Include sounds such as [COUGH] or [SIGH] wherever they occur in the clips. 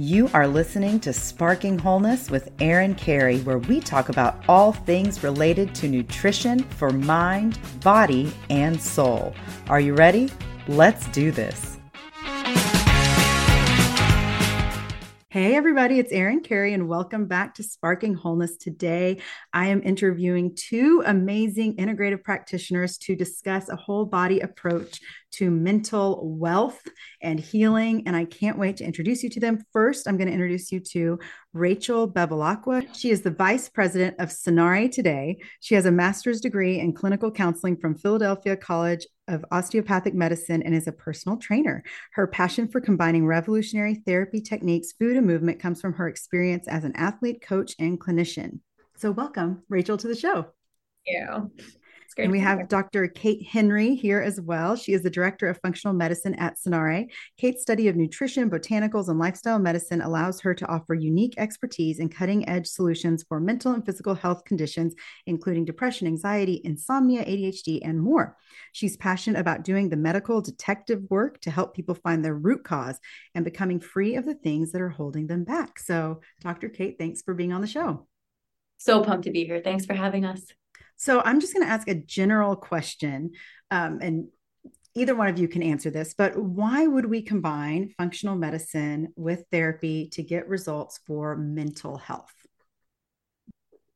You are listening to Sparking Wholeness with Erin Carey, where we talk about all things related to nutrition for mind, body, and soul. Are you ready? Let's do this. Hey, everybody, it's Erin Carey, and welcome back to Sparking Wholeness. Today, I am interviewing two amazing integrative practitioners to discuss a whole body approach to mental wealth and healing. And I can't wait to introduce you to them. First, I'm going to introduce you to Rachael Bevilacqua. She is the vice president of Sanare Today. She has a master's degree in clinical counseling from Philadelphia College of osteopathic medicine and is a personal trainer. Her passion for combining revolutionary therapy techniques, food, and movement comes from her experience as an athlete, coach, and clinician. So, welcome, Rachael, to the show. Thank you and we have Dr. Kate Henry here as well. She is the director of functional medicine at Sanare. Kate's study of nutrition, botanicals, and lifestyle medicine allows her to offer unique expertise in cutting edge solutions for mental and physical health conditions, including depression, anxiety, insomnia, ADHD, and more. She's passionate about doing the medical detective work to help people find their root cause and becoming free of the things that are holding them back. So, Dr. Kate, thanks for being on the show. So pumped to be here. Thanks for having us. So I'm just going to ask a general question, um, and either one of you can answer this, but why would we combine functional medicine with therapy to get results for mental health?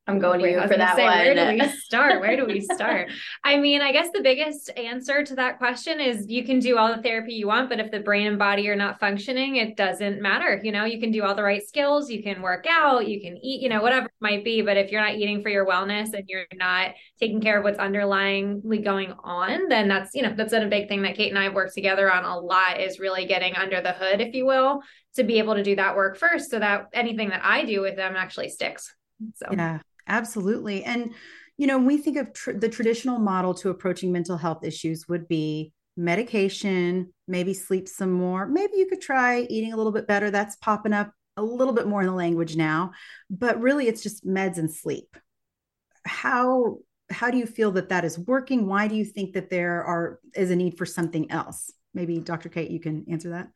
I'm going to you for that say, one. Where do we [LAUGHS] start? Where do we start? I mean, I guess the biggest answer to that question is you can do all the therapy you want, but if the brain and body are not functioning, it doesn't matter. You know, you can do all the right skills, you can work out, you can eat, you know, whatever it might be. But if you're not eating for your wellness and you're not taking care of what's underlyingly going on, then that's, you know, that's been a big thing that Kate and I have worked together on a lot is really getting under the hood, if you will, to be able to do that work first so that anything that I do with them actually sticks. So, yeah. Absolutely. And, you know, we think of tr- the traditional model to approaching mental health issues would be medication, maybe sleep some more. Maybe you could try eating a little bit better. That's popping up a little bit more in the language now, but really it's just meds and sleep. How how do you feel that that is working? Why do you think that there are is a need for something else? Maybe Dr. Kate, you can answer that.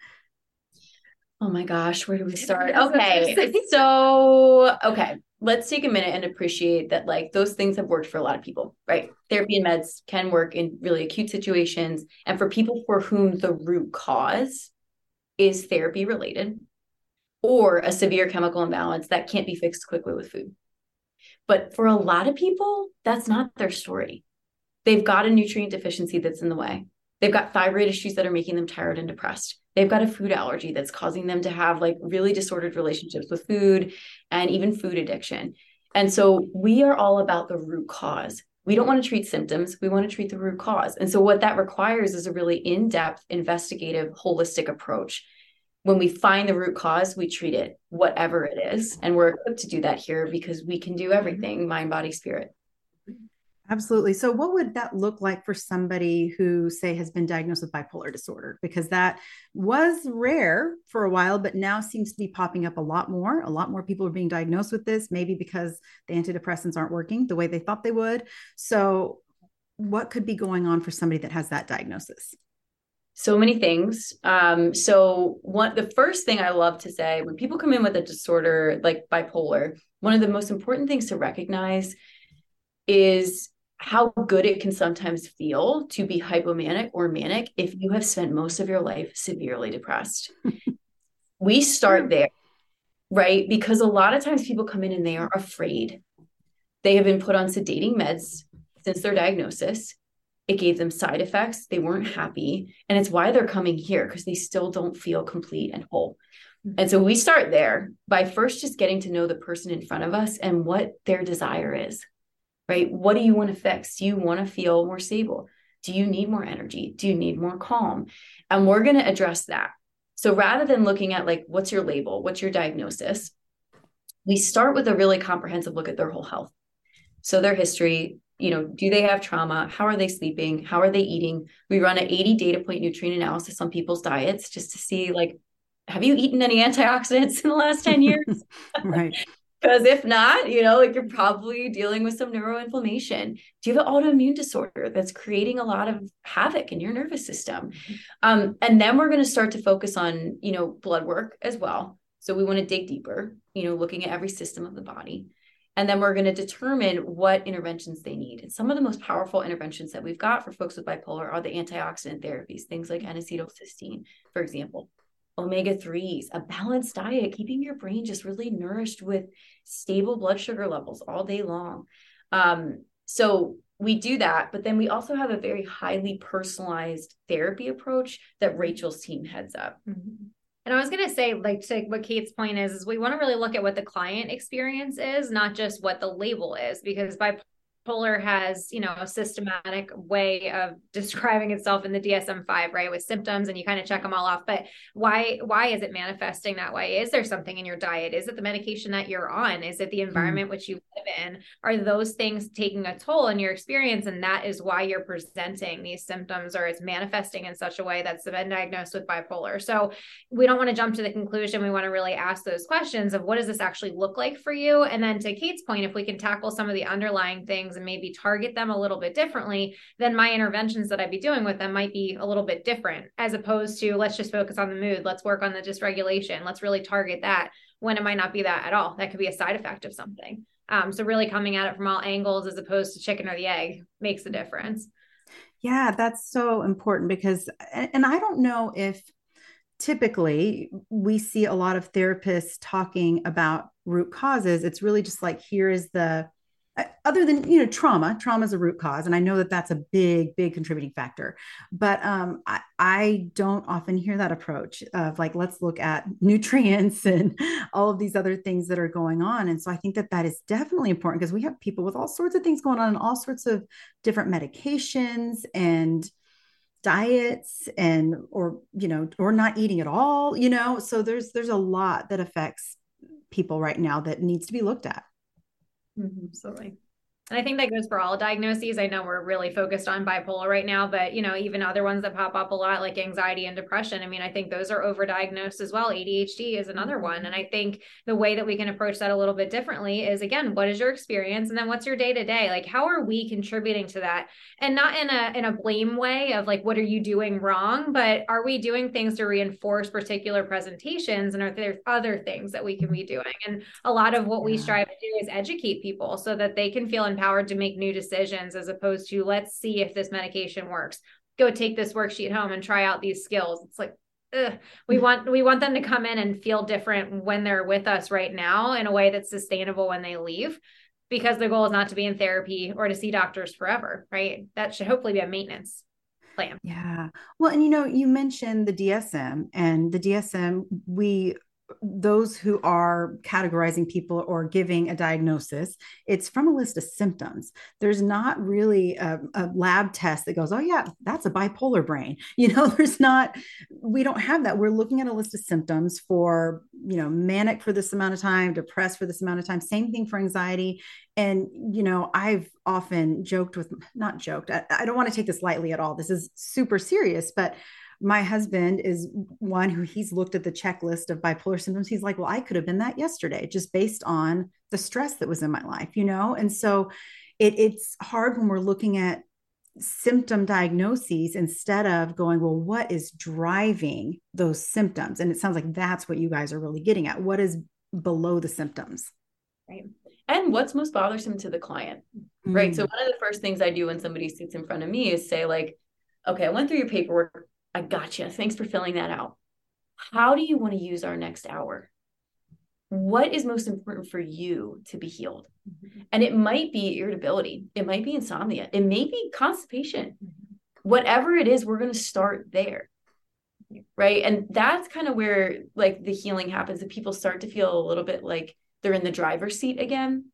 Oh my gosh, where do we start? Okay. so, okay let's take a minute and appreciate that like those things have worked for a lot of people right? Therapy and meds can work in really acute situations and for people for whom the root cause is therapy related or a severe chemical imbalance that can't be fixed quickly with food. But for a lot of people that's not their story. They've got a nutrient deficiency that's in the way. They've got thyroid issues that are making them tired and depressed they've got a food allergy that's causing them to have like really disordered relationships with food and even food addiction. And so we are all about the root cause. We don't want to treat symptoms, we want to treat the root cause. And so what that requires is a really in-depth, investigative, holistic approach. When we find the root cause, we treat it, whatever it is. And we're equipped to do that here because we can do mm-hmm. everything mind, body, spirit. Absolutely. So, what would that look like for somebody who, say, has been diagnosed with bipolar disorder? Because that was rare for a while, but now seems to be popping up a lot more. A lot more people are being diagnosed with this, maybe because the antidepressants aren't working the way they thought they would. So, what could be going on for somebody that has that diagnosis? So many things. Um, so, one the first thing I love to say when people come in with a disorder like bipolar, one of the most important things to recognize is how good it can sometimes feel to be hypomanic or manic if you have spent most of your life severely depressed. we start there, right? Because a lot of times people come in and they are afraid. They have been put on sedating meds since their diagnosis. It gave them side effects. They weren't happy. And it's why they're coming here because they still don't feel complete and whole. Mm-hmm. And so we start there by first just getting to know the person in front of us and what their desire is right? What do you want to fix? Do you want to feel more stable? Do you need more energy? Do you need more calm? And we're going to address that. So rather than looking at like, what's your label? What's your diagnosis? We start with a really comprehensive look at their whole health. So their history, you know, do they have trauma? How are they sleeping? How are they eating? We run an 80 data point nutrient analysis on people's diets just to see like, have you eaten any [LAUGHS] antioxidants in the last 10 years? [LAUGHS] right. Because if not, you know, like you're probably dealing with some neuroinflammation. Do you have an autoimmune disorder that's creating a lot of havoc in your nervous system? Mm-hmm. Um, and then we're going to start to focus on, you know, blood work as well. So we want to dig deeper, you know, looking at every system of the body. And then we're going to determine what interventions they need. And some of the most powerful interventions that we've got for folks with bipolar are the antioxidant therapies, things like N-acetylcysteine, for example, omega 3s, a balanced diet, keeping your brain just really nourished with stable blood sugar levels all day long. Um, so we do that, but then we also have a very highly personalized therapy approach that Rachael's team heads up. Mm-hmm. And I was going to say, like, to what Kate's point is, is we want to really look at what the client experience is, not just what the label is, because by bipolar has, you know, a systematic way of describing itself in the DSM-5, right, with symptoms, and you kind of check them all off. But why why is it manifesting that way? Is there something in your diet? Is it the medication that you're on? Is it the hmm. environment mm. which you live in? Are those things taking a toll in your experience, and that is why you're presenting these symptoms, or it's manifesting in such a way that's been diagnosed with bipolar? So we don't want to jump to the conclusion. We want to really ask those questions of what does this actually look like for you, and then to Kate's point, if we can tackle some of the underlying things and maybe target them a little bit differently, then my interventions that I'd be doing with them might be a little bit different as opposed to let's just focus on the mood, let's work on the dysregulation, let's really target that when it might not be that at all. That could be a side effect of something. Um, so really coming at it from all angles as opposed to chicken or the egg makes a difference. Yeah, that's so important because, and I don't know if typically we see a lot of therapists talking about root causes. It's really just like, here is the other than you know trauma trauma is a root cause and i know that that's a big big contributing factor. But um, I, I don't often hear that approach of like let's look at [LAUGHS] nutrients and all of these other things that are going on. And so i think that that is definitely important because we have people with all sorts of things going on and all sorts of different medications and diets and or you know or not eating at all you know? So there's there's a lot that affects people right now that needs to be looked at Mm-hmm, absolutely. And I think that goes for all diagnoses. I know we're really focused on bipolar right now, but you know, even other ones that pop up a lot like anxiety and depression. I mean, I think those are overdiagnosed as well. ADHD is another one. Mm-hmm. And I think the way that we can approach that a little bit differently is again, what is your experience and then what's your day to day? Like how are we contributing to that? And not in a in a blame way of like what are you doing wrong, but are we doing things to reinforce particular presentations and are there other things that we can be mm-hmm. doing? And a lot of what we strive to do is educate people so that they can feel empowered to make new decisions as opposed to let's see if this medication works. Go take this worksheet home and try out these skills. It's like ugh. we mm-hmm. want we want them to come in and feel different when they're with us right now in a way that's sustainable when they leave because the goal is not to be in therapy or to see doctors forever right? That should hopefully be a maintenance plan. Yeah. Well and you know you mentioned the dsm and the dsm we those who are categorizing people or giving a diagnosis, it's from a list of symptoms. There's not really a, a, lab test that goes, oh, yeah, that's a bipolar brain. [LAUGHS] You know, there's not, we don't have that. We're looking at a list of symptoms for, you know, manic for this amount of time, depressed for this amount of time, same thing for anxiety. And, you know, I've often joked with, not joked, I, I don't want to take this lightly at all. This is super serious, but my husband is one who he's looked at the checklist of bipolar symptoms. He's like, well, I could have been that yesterday just based on the stress that was in my life, you know? And so it, it's hard when we're looking at symptom diagnoses instead of going, well, what is driving those symptoms? And it sounds like that's what you guys are really getting at. What is below the symptoms? Right. And what's most bothersome to the client? Mm-hmm. Right. So, mm. one of the first things I do when somebody sits in front of me is say, like, okay, I went through your paperwork I gotcha. Thanks for filling that out. How do you want to use our next hour? What is most important for you to be healed? Mm-hmm. And it might be irritability, it might be insomnia, it may be constipation. Mm-hmm. Whatever it is, we're going to start there. Right. And that's kind of where like the healing happens that people start to feel a little bit like they're in the driver's seat again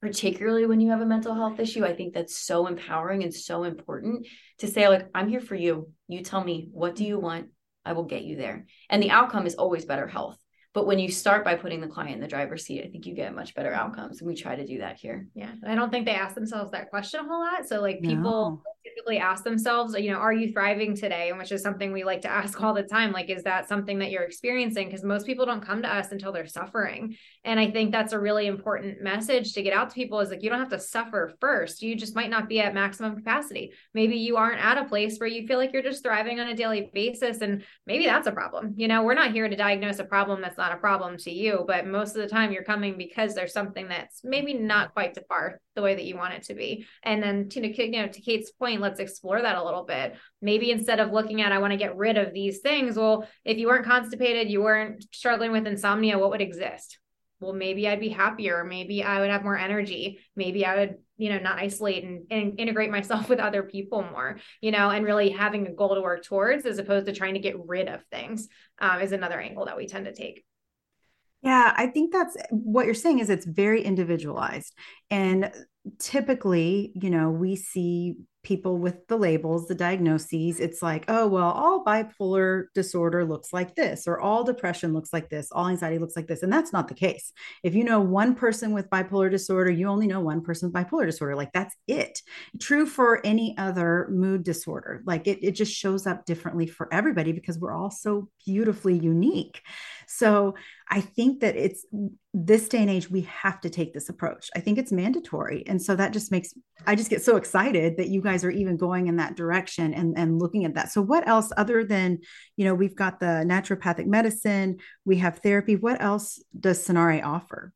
particularly when you have a mental health issue i think that's so empowering and so important to say like i'm here for you. You tell me what do you want i will get you there. And the outcome is always better health. But when you start by putting the client in the driver's seat i think you get much better outcomes and we try to do that here. Yeah i don't think they ask themselves that question a whole lot so like people no. Ask themselves, you know, are you thriving today? And which is something we like to ask all the time. Like, is that something that you're experiencing? Because most people don't come to us until they're suffering. And I think that's a really important message to get out to people is like, you don't have to suffer first. You just might not be at maximum capacity. Maybe you aren't at a place where you feel like you're just thriving on a daily basis. And maybe that's a problem. You know, we're not here to diagnose a problem that's not a problem to you, but most of the time you're coming because there's something that's maybe not quite to par the way that you want it to be. And then to, you know, to Kate's point, let's explore that a little bit. Maybe instead of looking at, I want to get rid of these things, well, if you weren't constipated, you weren't struggling with insomnia, what would exist? Well, maybe I'd be happier. Maybe I would have more energy. Maybe I would, you know, not isolate and, and integrate myself [LAUGHS] with other people more, you know, and really having a goal to work towards as opposed to trying to get rid of things um, is another angle that we tend to take. Yeah, I think that's what you're saying is it's very individualized. And typically, you know, we see people with the labels, the diagnoses, it's like, oh, well, all bipolar disorder looks like this, or all depression looks like this, all anxiety looks like this. And that's not the case. If you know one person with bipolar disorder, you only know one person with bipolar disorder. Like that's it. True for any other mood disorder. Like it, it just shows up differently for everybody because we're all so beautifully unique. So I think that it's this day and age, we have to take this approach. I think it's mandatory. And so that just makes, I just get so excited that you guys are even going in that direction and, and looking at that. So, what else other than, you know, we've got the naturopathic medicine, we have therapy. What else does Sanare offer?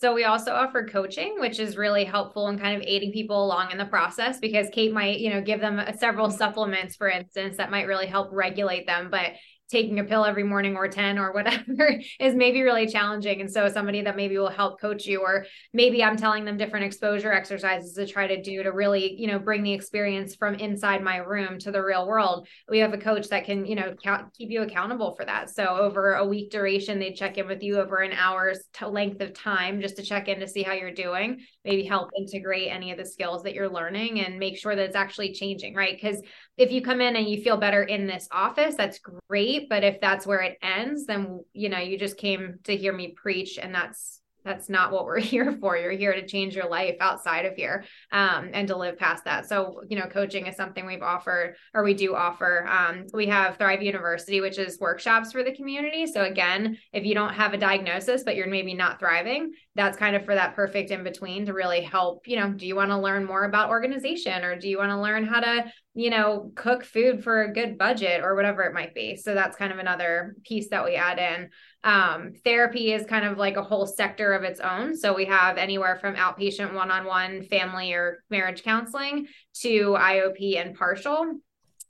So we also offer coaching, which is really helpful in kind of aiding people along in the process because Kate might, you know, give them several supplements, for instance, that might really help regulate them. But taking a pill every morning or 10 or whatever [LAUGHS] is maybe really challenging. And so somebody that maybe will help coach you, or maybe I'm telling them different exposure exercises to try to do to really, you know, bring the experience from inside my room to the real world. We have a coach that can, you know, count, keep you accountable for that. So over a week duration, they check in with you over an hour's length of time just to check in to see how you're doing, maybe help integrate any of the skills that you're learning and make sure that it's actually changing, right? Because if you come in and you feel better in this office, that's great. But if that's where it ends, then, you know, you just came to hear me preach and that's that's not what we're [LAUGHS] here for. You're here to change your life outside of here um, and to live past that. So, you know, coaching is something we've offered or we do offer. Um, we have Thrive University, which is workshops for the community. So, again, if you don't have a diagnosis, but you're maybe not thriving, that's kind of for that perfect in between to really help. You know, do you want to learn more about organization or do you want to learn how to you know, cook food for a good budget or whatever it might be. So that's kind of another piece that we add in. Um, therapy is kind of like a whole sector of its own. So we have anywhere from outpatient one on one family or marriage counseling to IOP and partial.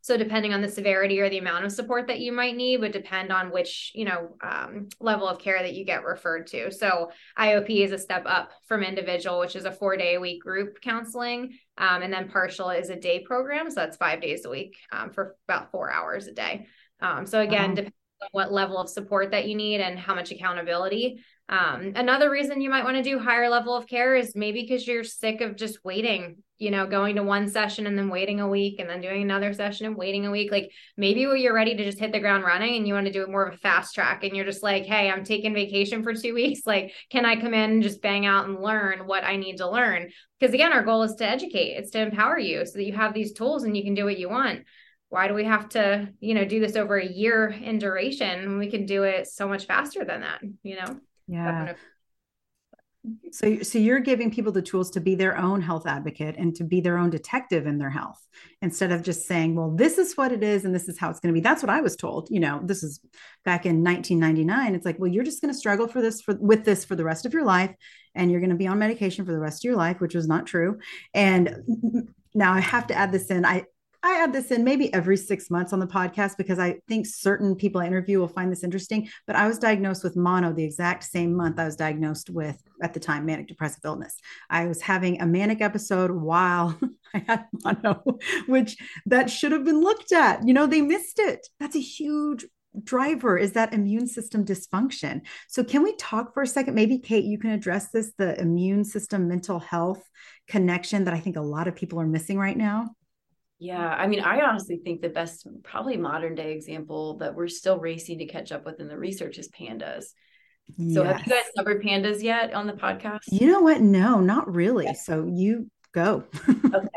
So depending on the severity or the amount of support that you might need would depend on which, you know, um, level of care that you get referred to. So IOP is a step up from individual, which is a four day a week group counseling. Um, and then partial is a day program. So that's five days a week um, for about four hours a day. Um, so again, depending on what level of support that you need and how much accountability. Um, another reason you might want to do higher level of care is maybe because you're sick of just waiting, you know, going to one session and then waiting a week and then doing another session and waiting a week. Like maybe you're ready to just hit the ground running and you want to do it more of a fast track and you're just like, hey, I'm taking vacation for two [LAUGHS] weeks. Like, can I come in and just bang out and learn what I need to learn? Because again, our goal is to educate, it's to empower you so that you have these tools and you can do what you want why do we have to you know do this over a year in duration when we can do it so much faster than that you know yeah. So, so you're giving people the tools to be their own health advocate and to be their own detective in their health instead of just saying, well, this is what it is and this is how it's going to be. That's what I was told. You know, this is back in 1999. It's like, well, you're just going to struggle for this for with this for the rest of your life and you're going to be on medication for the rest of your life, which was not true. And mm, mm, now I have to add this in. I I add this in maybe every six months on the podcast because I think certain people I interview will find this interesting. But I was diagnosed with mono the exact same month I was diagnosed with, at the time, manic depressive illness. I was having a manic episode while [LAUGHS] I had mono, which that should have been looked at. You know, they missed it. That's a huge driver is that immune system dysfunction. So, can we talk for a second? Maybe, Kate, you can address this the immune system mental health connection that I think a lot of people are missing right now. Yeah, I mean, I honestly think the best, probably modern day example that we're still racing to catch up with in the research is pandas. So, yes. have you guys covered pandas yet on the podcast? You know what? No, not really. So, you go. [LAUGHS] okay.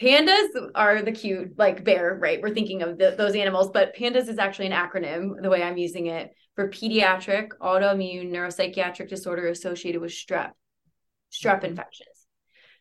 pandas are the cute like bear right we're thinking of the, those animals but pandas is actually an acronym the way i'm using it for pediatric autoimmune neuropsychiatric disorder associated with strep strep mm-hmm. infections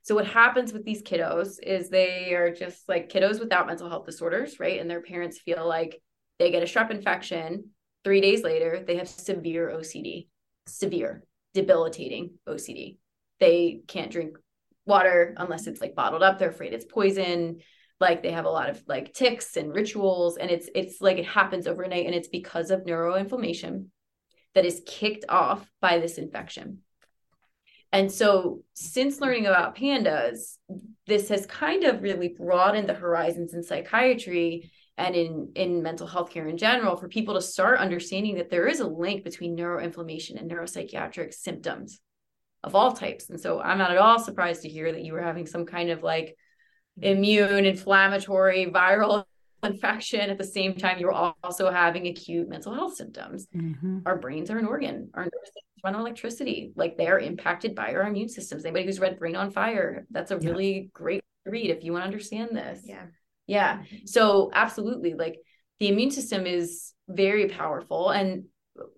so what happens with these kiddos is they are just like kiddos without mental health disorders right? And their parents feel like they get a strep infection. Three days later they have severe ocd severe debilitating ocd they can't drink water unless it's like bottled up. They're afraid it's poison. Like they have a lot of like tics and rituals and it's it's like it happens overnight and it's because of neuroinflammation that is kicked off by this infection and so since learning about pandas this has kind of really broadened the horizons in psychiatry and in in mental health care in general for people to start understanding that there is a link between neuroinflammation and neuropsychiatric symptoms of all types. And so I'm not at all surprised to hear that you were having some kind of like immune inflammatory viral infection at the same time you're also having acute mental health symptoms. Mm-hmm. our brains are an organ. Our nervous systems run on electricity. Like they're impacted by our immune systems. Anybody who's read brain on fire that's a yeah. really great read if you want to understand this. Yeah. Yeah. So absolutely. Like the immune system is very powerful and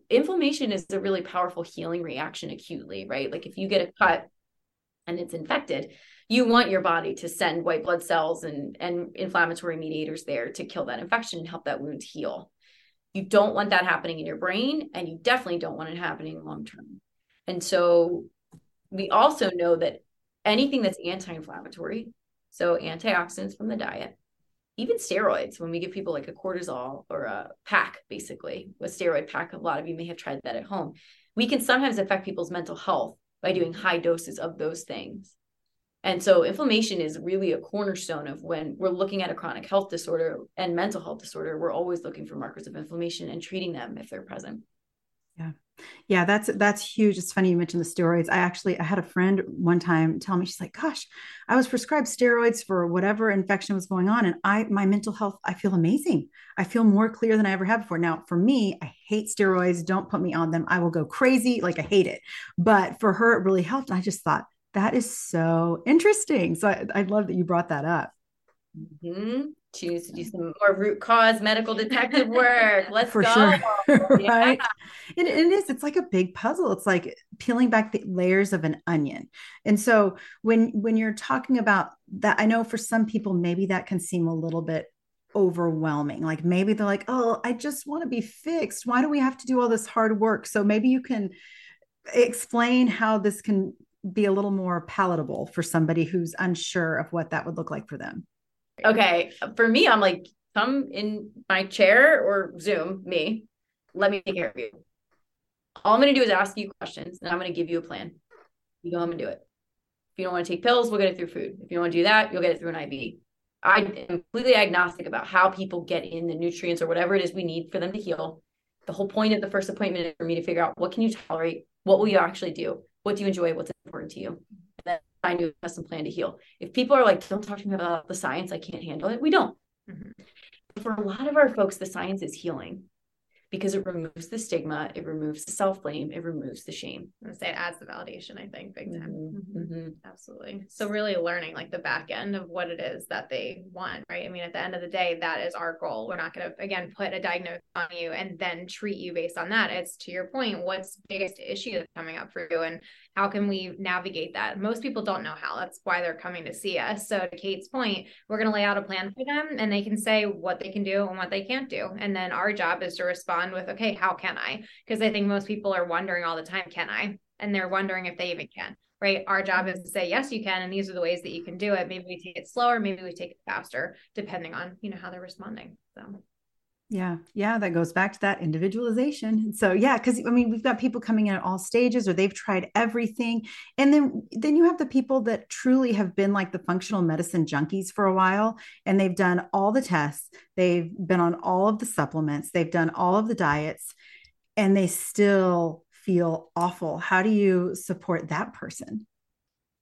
inflammation is a really powerful healing reaction acutely, right? Like if you get a cut and it's infected, you want your body to send white blood cells and, and inflammatory mediators there to kill that infection and help that wound heal. You don't want that happening in your brain, and you definitely don't want it happening long term. And so we also know that anything that's anti inflammatory, so antioxidants from the diet, even steroids when we give people like a cortisol or a pack basically a steroid pack a lot of you may have tried that at home we can sometimes affect people's mental health by doing high doses of those things and so inflammation is really a cornerstone of when we're looking at a chronic health disorder and mental health disorder we're always looking for markers of inflammation and treating them if they're present. Yeah. Yeah that's that's huge. It's funny you mentioned the steroids. I actually i had a friend one time tell me she's like gosh i was prescribed steroids for whatever infection was going on and i my mental health i feel amazing. I feel more clear than i ever have before. Now for me i hate steroids. Don't put me on them. I will go crazy. Like i hate it. But for her it really helped. I just thought that is so interesting so i, I love that you brought that up mm-hmm choose to do some more root cause medical detective work. [LAUGHS] Let's For go. Sure. [LAUGHS] right. Yeah. It, it is. It's like a big puzzle. It's like peeling back the layers of an onion. And so when when you're talking about that, I know for some people maybe that can seem a little bit overwhelming. Like maybe they're like, oh, I just want to be fixed. Why do we have to do all this hard work? So maybe you can explain how this can be a little more palatable for somebody who's unsure of what that would look like for them. Okay. For me, I'm like, come in my chair or Zoom, me. Let me take care of you. All I'm going to do is ask you questions and I'm going to give you a plan. You go home and do it. If you don't want to take pills, we'll get it through food. If you don't want to do that, you'll get it through an IV. I am completely agnostic about how people get in the nutrients or whatever it is we need for them to heal. The whole point of the first appointment is for me to figure out what can you tolerate? What will you actually do? What do you enjoy? What's important to you? And then find you a custom plan to heal. If people are like, don't talk to me about the science, I can't handle it, we don't. Mm-hmm. For a lot of our folks, the science is healing because it removes the stigma, it removes the self blame, it removes the shame. I would say it adds the validation, I think, big time. Mm-hmm. Mm-hmm. Absolutely. So, really learning like the back end of what it is that they want, right? I mean, at the end of the day, that is our goal. We're not going to, again, put a diagnosis on you and then treat you based on that. It's to your point, what's biggest issue that's coming up for you? And how can we navigate that? Most people don't know how. That's why they're coming to see us. So, to Kate's point, we're going to lay out a plan for them and they can say what they can do and what they can't do. And then our job is to respond with, okay, how can I? Because I think most people are wondering all the time, can I? And they're wondering if they even can. Right. Our job is to say, yes, you can. And these are the ways that you can do it. Maybe we take it slower, maybe we take it faster, depending on, you know, how they're responding. So yeah, yeah, that goes back to that individualization. So yeah, because I mean, we've got people coming in at all stages, or they've tried everything, and then then you have the people that truly have been like the functional medicine junkies for a while, and they've done all the tests, they've been on all of the supplements, they've done all of the diets, and they still feel awful. How do you support that person?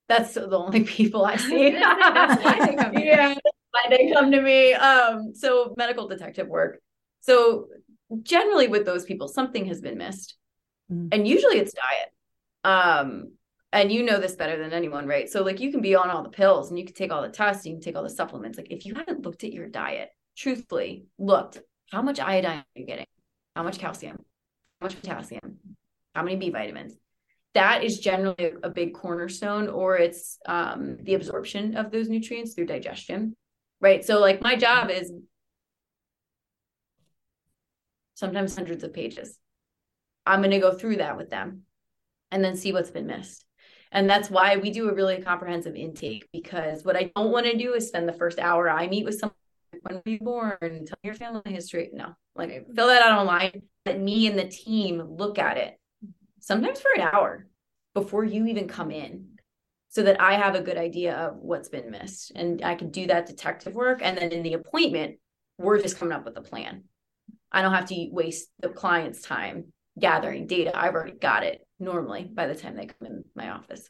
That's the only people I see. [LAUGHS] That's why they come. yeah, why they come to me. Um, so medical detective work so generally with those people, something has been missed. Mm. And usually it's diet. Um, and you know this better than anyone, right? So like you can be on all the pills and you can take all the tests, you can take all the supplements. Like if you haven't looked at your diet, truthfully, looked, how much iodine are you getting? How much calcium? How much potassium? How many B vitamins? That is generally a big cornerstone, or it's um, the absorption of those nutrients through digestion, right? So, like, my job is sometimes hundreds of pages. I'm going to go through that with them and then see what's been missed. And that's why we do a really comprehensive intake because what I don't want to do is spend the first hour I meet with someone when were you born? Tell your family history. No, like fill that out online. Let me and the team look at it sometimes for an hour before you even come in so that I have a good idea of what's been missed. And I can do that detective work. And then in the appointment, we're just coming up with a plan. I don't have to waste the client's time gathering data. I've already got it normally by the time they come in my office.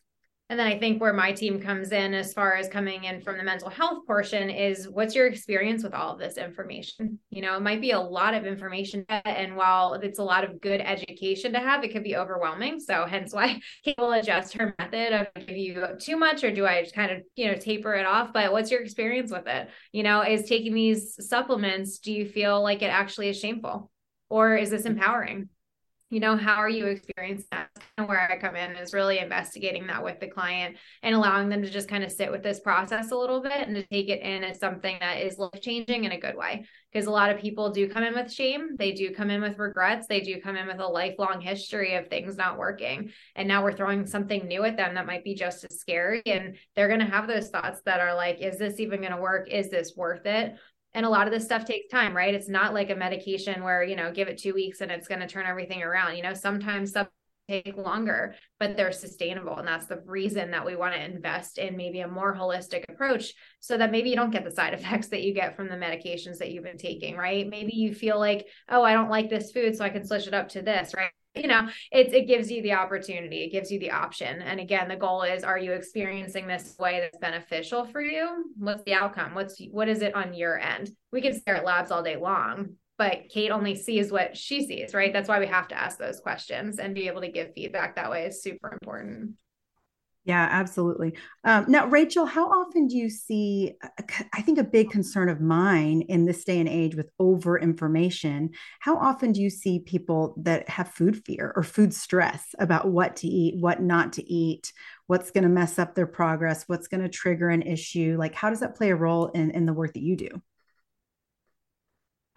And then I think where my team comes in as far as coming in from the mental health portion is what's your experience with all of this information? You know, it might be a lot of information. And while it's a lot of good education to have, it could be overwhelming. So hence why [LAUGHS] Kate will adjust her method of give you too much or do I just kind of, you know, taper it off? But what's your experience with it? You know, is taking these supplements, do you feel like it actually is shameful? Or is this empowering? You know how are you experiencing that? And where i come in is really investigating that with the client and allowing them to just kind of sit with this process a little bit and to take it in as something that is life changing in a good way. Because a lot of people do come in with shame they do come in with regrets they do come in with a lifelong history of things not working and now we're throwing something new at them that might be just as scary and they're going to have those thoughts that are like is this even going to work? Is this worth it and a lot of this mm-hmm. stuff takes time right? It's not like a medication where you know give it two weeks and it's going to turn everything around. You know sometimes stuff take longer but they're sustainable and that's the reason that we want to invest in maybe a more holistic approach so that maybe you don't get the side [LAUGHS] effects that you get from the medications that you've been taking right? Maybe you feel like oh i don't like this food so i can switch it up to this right you know it, it gives you the opportunity it gives you the option. And again the goal is are you experiencing this way that's beneficial for you? What's the outcome? What's what is it on your end? We can stare at labs all day long but kate only sees what she sees right? That's why we have to ask those questions and be able to give feedback that way is super important yeah, absolutely. Um, now, Rachael, how often do you see? Uh, I think a big concern of mine in this day and age with over information, how often do you see people that have food fear or food stress about what to eat, what not to eat, what's going to mess up their progress, what's going to trigger an issue? Like, how does that play a role in, in the work that you do?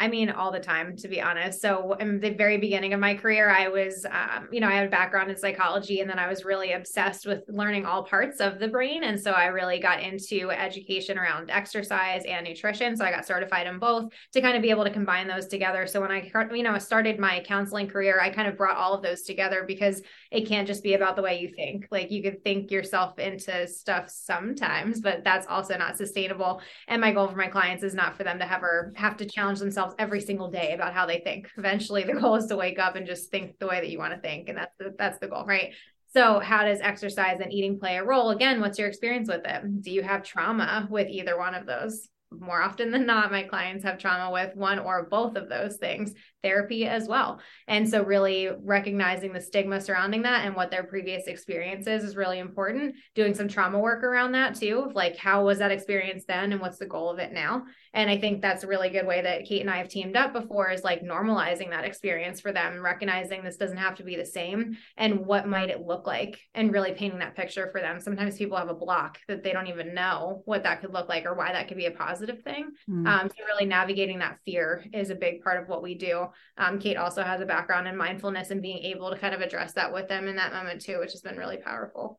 I mean, all the time, to be honest. So, in the very beginning of my career, I was, um, you know, I had a background in psychology, and then I was really obsessed with learning all parts of the brain. And so, I really got into education around exercise and nutrition. So, I got certified in both to kind of be able to combine those together. So, when I, you know, started my counseling career, I kind of brought all of those together because it can't just be about the way you think. Like, you could think yourself into stuff sometimes, but that's also not sustainable. And my goal for my clients is not for them to have or have to challenge themselves themselves every single day about how they think. Eventually, the [LAUGHS] goal is to wake up and just think the way that you want to think, and that's the, that's the goal, right? So, how does exercise and eating play a role? Again, what's your experience with it? Do you have trauma with either one of those? More often than not, my clients have trauma with one or both of those things therapy as well. And so, really recognizing the stigma surrounding that and what their previous experiences is really important. Doing some trauma work around that too, like how was that experience then and what's the goal of it now? And I think that's a really good way that Kate and I have teamed up before is like normalizing that experience for them, recognizing this doesn't have to be the same and what might it look like and really painting that picture for them. Sometimes people have a block that they don't even know what that could look like or why that could be a positive thing. Mm. Um, so, really navigating that fear is a big part of what we do. Um, Kate also has a background in mindfulness and being able to kind of address that with them in that moment too, which has been really powerful.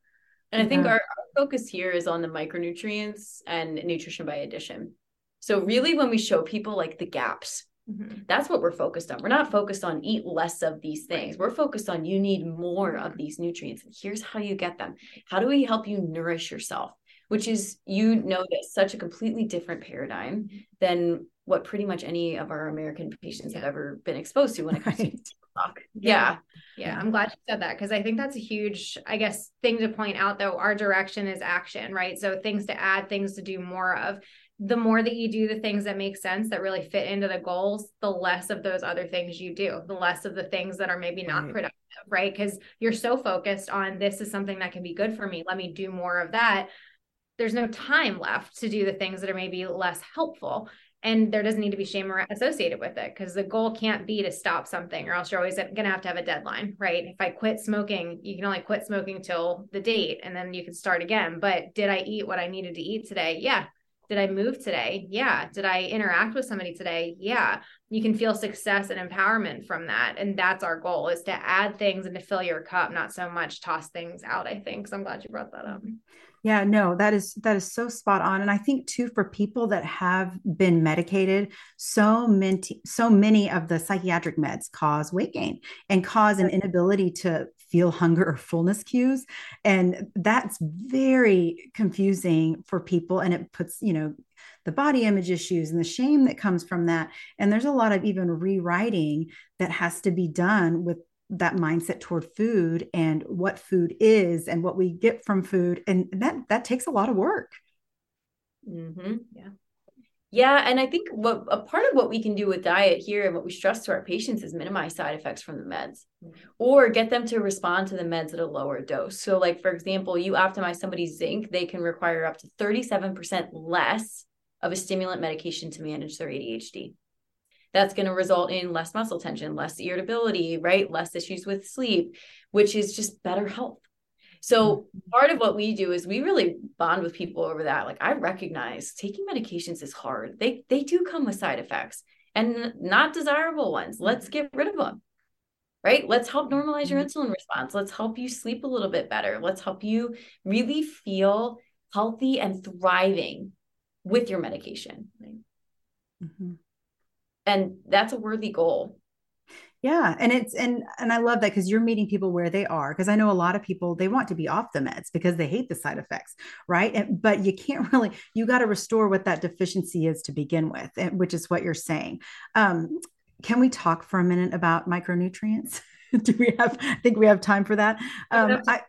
And I think our, our focus here is on the micronutrients and nutrition by addition. So really when we show people like the gaps, mm-hmm. that's what we're focused on. We're not focused on eat less of these things. We're focused on you need more of these nutrients. Here's how you get them. How do we help you nourish yourself? Which is you know that such a completely different paradigm than what pretty much any of our American patients yeah. have ever been exposed to when it comes [LAUGHS] right. to talk. Yeah. yeah. I'm glad you said that because I think that's a huge, I guess, thing to point out though. Our direction is action, right? So things to add, things to do more of. the more that you do the things that make sense that really fit into the goals, the less of those other things you do, the less of the things that are maybe not right. productive, right? Because you're so focused on this is something that can be good for me. Let me do more of that. There's no time left to do the things that are maybe less helpful. And there doesn't need to be shame associated with it because the goal can't be to stop something or else you're always going to have to have a deadline, right? If I quit smoking, you can only quit smoking till the date and then you can start again. But did I eat what I needed to eat today? Yeah. Did I move today? Yeah. Did I interact with somebody today? Yeah. You can feel success and empowerment from that. And that's our goal is to add things and to fill your cup, not so much toss things out, I think. So I'm glad you brought that up. Yeah, no, that is that is so spot on. And I think too for people that have been medicated, so many so many of the psychiatric meds cause weight gain and cause an inability to feel hunger or fullness cues. And that's very confusing for people. And it puts, you know, the body image issues and the shame that comes from that. And there's a lot of even rewriting that has to be done with that mindset toward food and what food is and what we get from food and that that takes a lot of work mm-hmm. yeah yeah, and I think what a part of what we can do with diet here and what we stress to our patients is minimize side effects from the meds mm-hmm. or get them to respond to the meds at a lower dose. So like for example, you optimize somebody's zinc, they can require up to 37% less of a stimulant medication to manage their ADHD. That's going to result in less muscle tension, less irritability, right? Less issues with sleep, which is just better health. So mm-hmm. part of what we do is we really bond with people over that. Like I recognize taking medications is hard. They they do come with side effects and not desirable ones. Let's get rid of them. Right? Let's help normalize your mm-hmm. insulin response. Let's help you sleep a little bit better. Let's help you really feel healthy and thriving with your medication. Mm-hmm. And that's a worthy goal. Yeah and it's and and i love that because you're meeting people where they are because i know a lot of people they want to be off the meds because they hate the side effects right? And, but you can't [LAUGHS] really you got to restore what that deficiency is to begin with which is what you're saying. Um, can we talk for a minute about micronutrients? [LAUGHS] Do we have i think we have time for that. Um, I,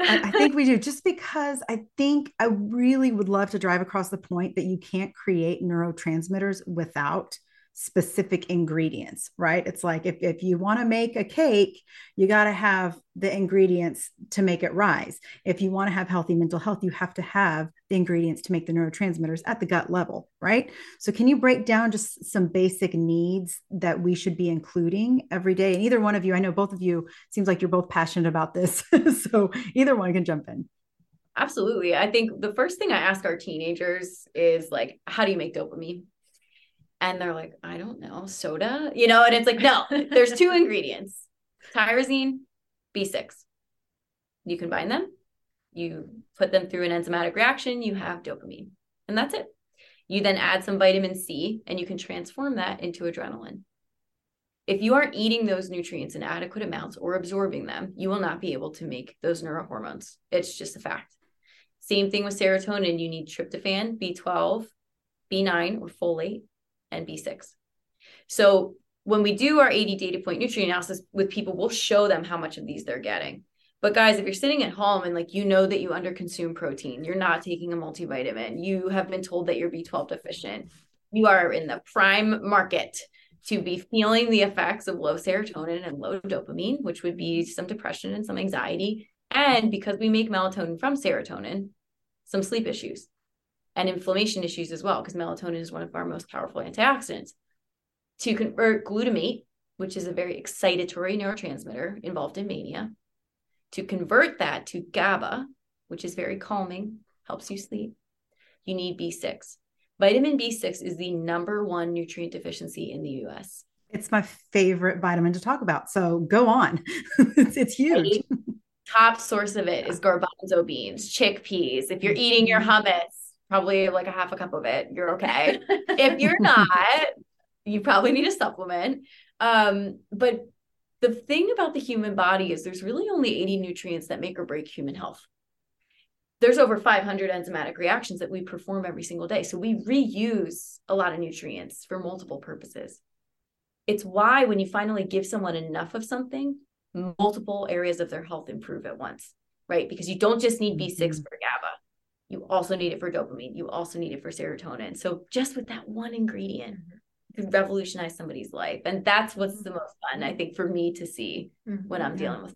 I think we do. Just because I think I really would love to drive across the point that you can't create neurotransmitters without specific ingredients, right? It's like if, if you want to make a cake, you got to have the ingredients to make it rise. If you want to have healthy mental health, you have to have the ingredients to make the neurotransmitters at the gut level, right? So, can you break down just some basic needs that we should be including every day? And either one of you, I know both of you seems like you're both passionate about this. [LAUGHS] so, either one can jump in. Absolutely. I think the first thing I ask our teenagers is like, how do you make dopamine? And they're like, I don't know, soda, you know, and it's like, no, there's two [LAUGHS] ingredients tyrosine, B6. You combine them, you put them through an enzymatic reaction, you have dopamine, and that's it. You then add some vitamin C and you can transform that into adrenaline. If you aren't eating those nutrients in adequate amounts or absorbing them, you will not be able to make those neurohormones. It's just a fact. Same thing with serotonin. You need tryptophan, B12, B9, or folate, and B6. So when we do our 80 data point nutrient analysis with people, we'll show them how much of these they're getting. But guys, if you're sitting at home and like you know that you underconsume protein, you're not taking a multivitamin, you have been told that you're B12 deficient, you are in the prime market to be feeling the effects of low serotonin and low dopamine, which would be some depression and some anxiety. And because we make melatonin from serotonin, some sleep issues and inflammation issues as well, because melatonin is one of our most powerful antioxidants. To convert glutamate, which is a very excitatory neurotransmitter involved in mania, to convert that to GABA, which is very calming, helps you sleep, you need B6. Vitamin B6 is the number one nutrient deficiency in the US. It's my favorite vitamin to talk about. So go on. [LAUGHS] it's, it's huge. Top source of it is garbanzo beans, chickpeas. If you're eating your hummus, probably like a half a cup of it, you're okay. if you're [LAUGHS] not, you probably need a supplement. Um, but the thing about the human body is there's really only 80 nutrients that make or break human health. There's over 500 enzymatic reactions that we perform every single day. So we reuse a lot of nutrients for multiple purposes. It's why when you finally give someone enough of something, multiple areas of their health improve at once, right? Because you don't just need B6 mm-hmm. for GABA you also need it for dopamine. You also need it for serotonin. So just with that one ingredient, you could revolutionize somebody's life. And that's what's the most fun, I think, for me to see mm-hmm. when I'm dealing with.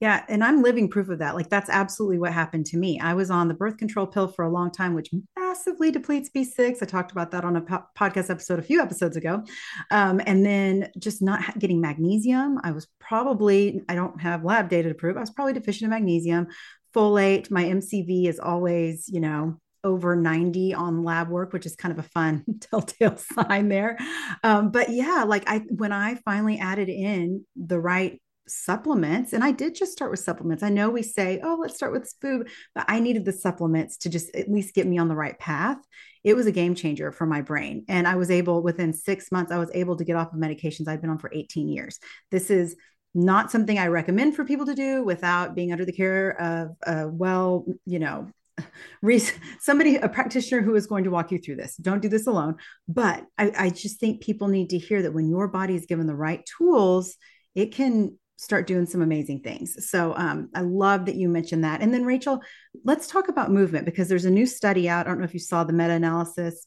Yeah. And I'm living proof of that. Like, that's absolutely what happened to me. I was on the birth control pill for a long time, which massively depletes B6. I talked about that on a po- podcast episode a few episodes ago. Um, and then just not getting magnesium. I was probably, I don't have lab data to prove, I was probably deficient in magnesium. Folate, my MCV is always, you know, over 90 on lab work, which is kind of a fun [LAUGHS] telltale sign there. Um, but yeah, like I, when I finally added in the right supplements, and I did just start with supplements. I know we say, oh, let's start with food, but I needed the supplements to just at least get me on the right path. It was a game changer for my brain. And I was able, within six months, I was able to get off of medications I'd been on for 18 years. This is not something I recommend for people to do without being under the care of a well, you know, [LAUGHS] somebody a practitioner who is going to walk you through this. Don't do this alone. But I, I just think people need to hear that when your body is given the right tools it can start doing some amazing things. So um, i love that you mentioned that. And then Rachael let's talk about movement because there's a new study out. I don't know if you saw the meta-analysis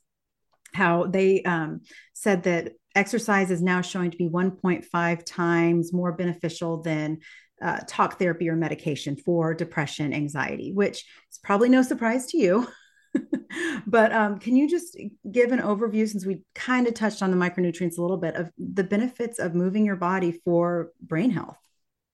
how they um, said that exercise is now showing to be 1.5 times more beneficial than uh, talk therapy or medication for depression, anxiety, which is probably no surprise to you. [LAUGHS] but um, can you just give an overview, since we kind of touched on the micronutrients a little bit, of the benefits of moving your body for brain health?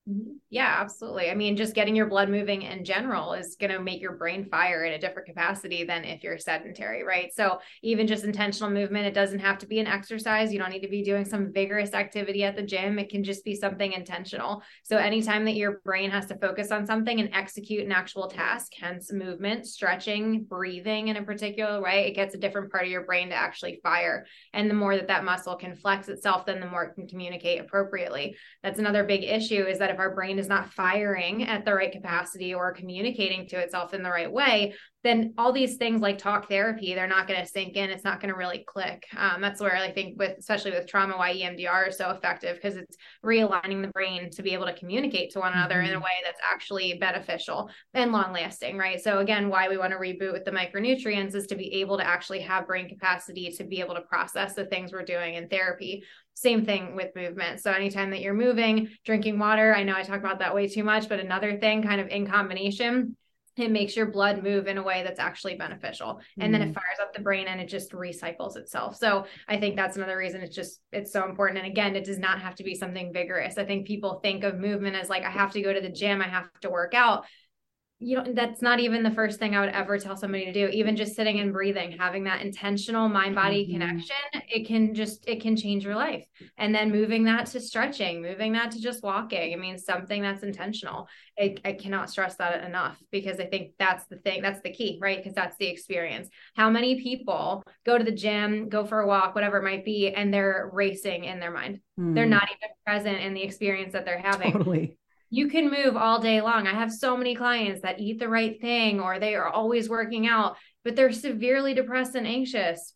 Mm-hmm. Yeah, absolutely. I mean, just getting your blood moving in general is going to make your brain fire in a different capacity than if you're sedentary, right? So, even just intentional movement, it doesn't have to be an exercise. You don't need to be doing some vigorous activity at the gym. It can just be something intentional. So, anytime that your brain has to focus on something and execute an actual task, hence movement, stretching, breathing in a particular way, it gets a different part of your brain to actually fire. And the more that that muscle can flex itself, then the more it can communicate appropriately. That's another big issue is that if our brain is not firing at the right capacity or communicating to itself in the right way, then all these things like talk therapy, they're not going to sink in. It's not going to really click. Um, that's where I think with, especially with trauma, why EMDR is so effective because it's realigning the brain to be able to communicate to one another mm-hmm. in a mm-hmm. way that's actually beneficial and long lasting, right? So again, why we want to reboot with the micronutrients is to be able to actually have brain capacity to be able to process the things we're doing in therapy. Same thing with movement. So anytime that you're moving, drinking water, I know I talk about that way too much, but another thing kind of in combination it makes your blood move in a way that's actually beneficial and mm then it mm-hmm. fires up the brain and it just recycles itself so i think that's another reason it's just it's so important and again it does not have to be something vigorous i think people think of movement as like i have to go to the gym i have to work out you know that's not even the first thing i would ever tell somebody to do even just sitting and breathing having that intentional mind body mm-hmm. connection it can just it can change your life. And then moving that to stretching moving that to just walking i mean something that's intentional I, I cannot stress that enough because i think that's the thing that's the key right? Because that's the experience. How many people go to the gym go for a walk whatever it might be and they're racing in their mind. Mm. they're not even present in the experience that they're having. Totally you can move all day long. I have so many clients that eat the right thing or they are always working out, but they're severely depressed and anxious.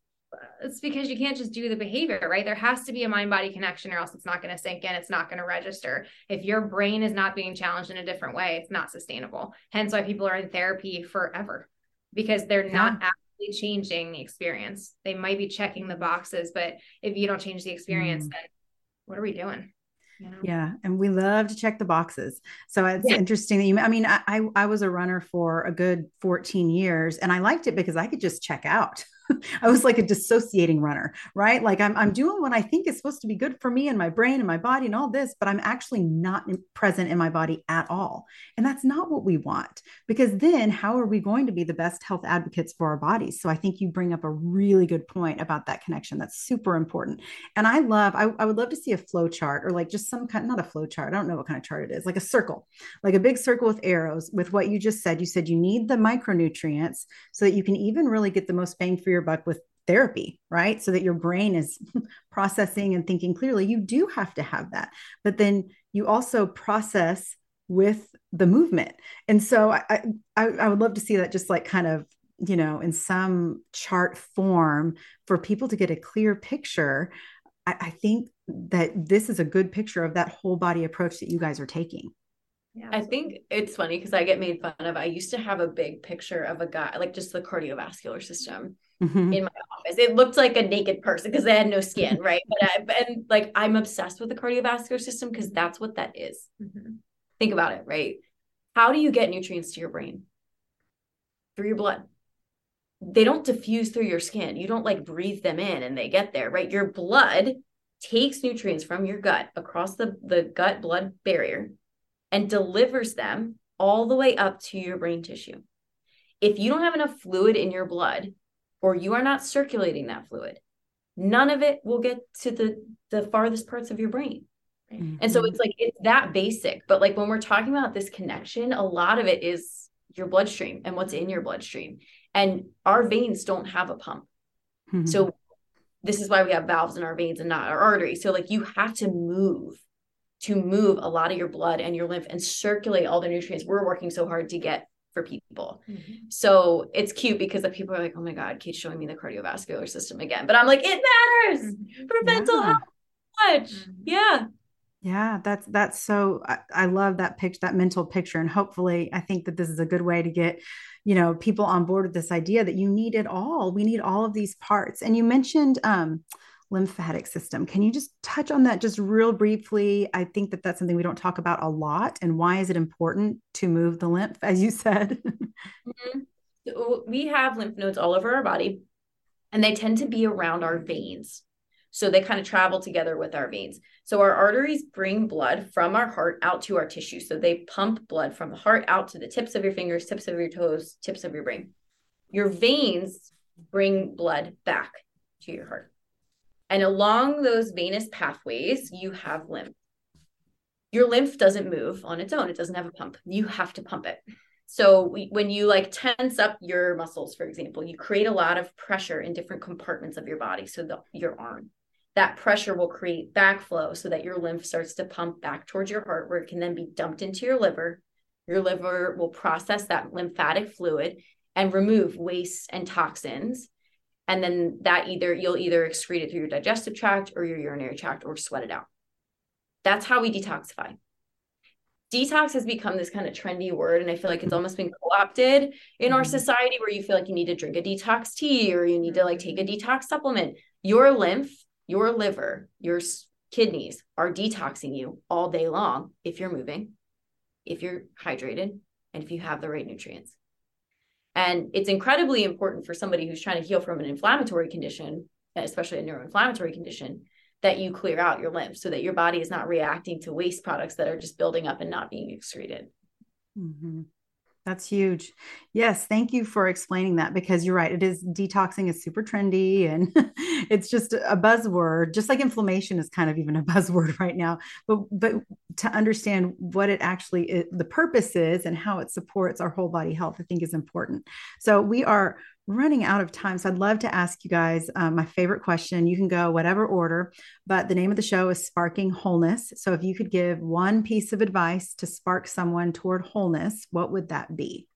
It's because you can't just do the behavior, right? There has to be a mind body connection or else it's not going to sink in. It's not going to register. If your brain is not being challenged in a different way, it's not sustainable. Hence why people are in therapy forever because they're yeah. not actually changing the experience. They might be checking the boxes, but if you don't change the experience, mm. then what are we doing? Yeah. And we love to check the boxes. So it's yeah. interesting that you, I mean, I, I was a runner for a good 14 years and I liked it because I could just check out. [LAUGHS] I was like a dissociating runner, right? Like I'm, I'm doing what I think is supposed to be good for me and my brain and my body and all this, but I'm actually not present in my body at all. And that's not what we want because then how are we going to be the best health advocates for our bodies? So I think you bring up a really good point about that connection. That's super important. And I love, I, I would love to see a flow chart or like just some kind, not a flow chart. I don't know what kind of chart it is, like a circle, like a big circle with arrows with what you just said. You said you need the micronutrients so that you can even really get the most bang for your buck with therapy, right? So that your brain is [LAUGHS] processing and thinking clearly. You do have to have that. But then you also process with the movement. And so I, I, I would love to see that just like kind of, you know, in some chart form for people to get a clear picture. I, I think that this is a good picture of that whole body approach that you guys are taking. Yeah, I think it's funny because I get made fun of. I used to have a big picture of a guy, like just the cardiovascular system mm-hmm. in my office. It looked like a naked person because they had no skin, [LAUGHS] right? But I, and like I'm obsessed with the cardiovascular system because that's what that is. Mm-hmm. Think about it, right? How do you get nutrients to your brain? Through your blood. They don't diffuse through your skin. You don't like breathe them in and they get there, right? Your blood takes nutrients from your gut across the, the gut blood barrier and delivers them all the way up to your brain tissue. If you don't have enough fluid in your blood or you are not circulating that fluid, none of it will get to the the farthest parts of your brain. Mm-hmm. And so it's like it's that basic, but like when we're talking about this connection, a lot of it is your bloodstream and what's in your bloodstream. And our veins don't have a pump. Mm-hmm. So this is why we have valves in our veins and not our arteries. So like you have to move to move a lot of your blood and your lymph and circulate all the nutrients we're working so hard to get for people. Mm-hmm. So it's cute because the people are like, oh my God, Kate's showing me the cardiovascular system again. But I'm like, it matters mm-hmm. for yeah. mental health. Much. Mm-hmm. Yeah. Yeah, that's that's so I, I love that picture, that mental picture. And hopefully I think that this is a good way to get, you know, people on board with this idea that you need it all. We need all of these parts. And you mentioned um lymphatic system. Can you just touch on that just real briefly? I think that that's something we don't talk about a lot. And why is it important to move the lymph, as you said? [LAUGHS] mm-hmm. we have lymph nodes all over our body, and they tend to be around our veins. So they kind of travel together with our veins. So our arteries bring blood from our heart out to our tissue. So they pump blood from the heart out to the tips of your fingers, tips of your toes, tips of your brain. Your veins bring blood back to your heart. And along those venous pathways, you have lymph. Your lymph doesn't move on its own, it doesn't have a pump. You have to pump it. So we, when you like tense up your muscles, for example, you create a lot of pressure in different compartments of your body. So the, your arm, that pressure will create backflow so that your lymph starts to pump back towards your heart, where it can then be dumped into your liver. Your liver will process that lymphatic fluid and remove waste and toxins and then that either you'll either excrete it through your digestive tract or your urinary tract or sweat it out. That's how we detoxify. Detox has become this kind of trendy word and i feel like it's almost been co-opted in our mm-hmm. society where you feel like you need to drink a detox tea or you need to like take a detox supplement. Your lymph your liver your kidneys are detoxing you all day long if you're moving if you're hydrated and if you have the right nutrients and it's incredibly important for somebody who's trying to heal from an inflammatory condition, especially a neuroinflammatory condition, that you clear out your lymph so that your body is not reacting to waste products that are just building up and not being excreted. Mm-hmm. That's huge. Yes, thank you for explaining that because you're right. It is detoxing is super trendy and [LAUGHS] it's just a buzzword, just like inflammation is kind of even a [LAUGHS] buzzword right now. But but to understand what it actually is, the purpose is and how it supports our whole body health, I think is important. So we are running out of time. So I'd love to ask you guys um, my favorite question. You can go whatever order, but the name of the show is Sparking Wholeness. So if you could give one piece of advice to spark someone toward wholeness, what would that be?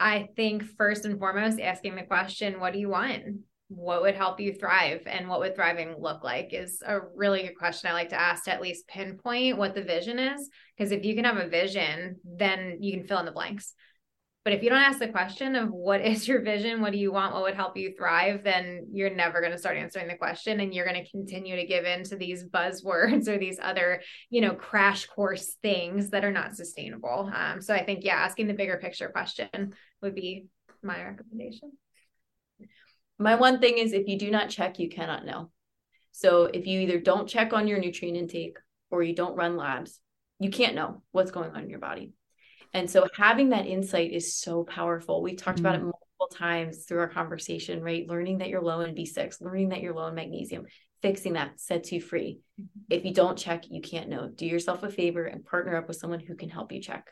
I think first and foremost, asking the question, what do you want? What would help you thrive? And what would thriving look like is a really good question I like to ask to at least pinpoint what the vision is. Because if you can have a vision, then you can fill in the blanks. But if you don't ask the question of what [LAUGHS] is your vision, what do you want, what would help you thrive, then you're never going to start answering the question and you're going to continue to give in to these buzzwords or these other, you know, crash course things that are not sustainable. Um, so I think, yeah, asking the bigger picture question would be my recommendation. My one thing is if you do not check, you cannot know. So if you either don't check on your nutrient intake or you don't run labs, you can't know what's going on in your body. And so having that insight is so powerful. We've talked mm-hmm. about it mm-hmm. multiple times through our conversation, right? Learning that you're low in B6, learning that you're low in magnesium, fixing that sets you free. Mm-hmm. If you don't check, you can't know. Do yourself a favor and partner up with someone who can help you check.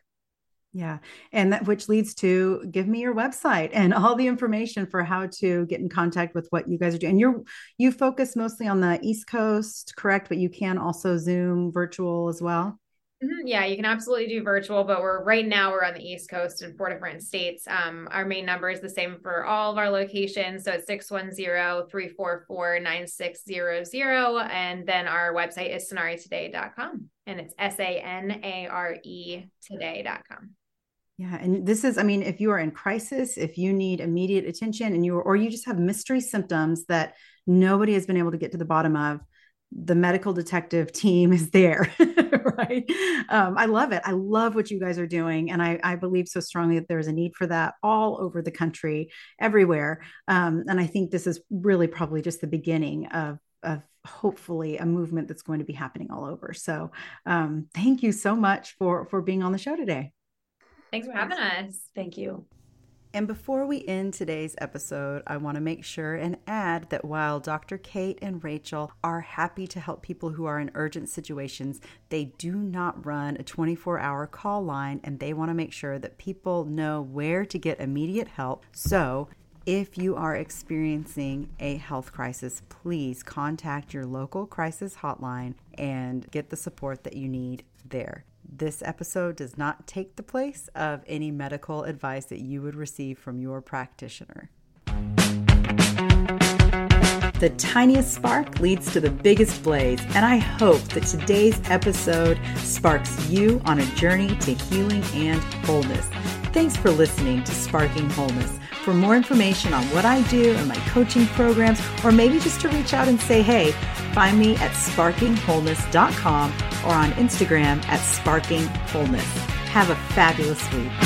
Yeah. And that which leads to give me your website and all the information for how to get in contact with what you guys are doing. And you're you focus mostly on the East Coast, correct? But you can also Zoom virtual as well. Mm-hmm. Yeah, you can absolutely do virtual, but we're right now we're on the East Coast in four different states. Um, our main number is the same for all of our locations. So it's 610-344-9600. And then our website is sanaretoday.com and it's S-A-N-A-R-E today.com. Yeah, and this is, I mean, if you are in crisis, if you need immediate attention and you or you just have mystery symptoms that nobody has been able to get to the bottom of, the medical detective team is there [LAUGHS] right? Um, i love it. I love what you guys are doing and I, I believe so strongly that there's a need for that all over the country everywhere. Um, and i think this is really probably just the beginning of of hopefully a movement that's going to be happening all over. So um, thank you so much for for being on the show today. Thanks for having us. Thank you and before we end today's episode, I want to make sure and add that while Dr. Kate and Rachael are happy to help people who are in urgent situations, they do not run a 24 hour call line and they want to make sure that people know where to get immediate help. So, if you are experiencing a health crisis, please contact your local crisis hotline and get the support that you need there. This episode does not take the place of any medical advice that you would receive from your practitioner. The tiniest spark leads to the biggest blaze, and I hope that today's episode sparks you on a journey to healing and wholeness. Thanks for listening to Sparking Wholeness. For more information on what I do and my coaching programs, or maybe just to reach out and say hey, find me at sparkingwholeness.com or on Instagram at sparkingwholeness. Have a fabulous week.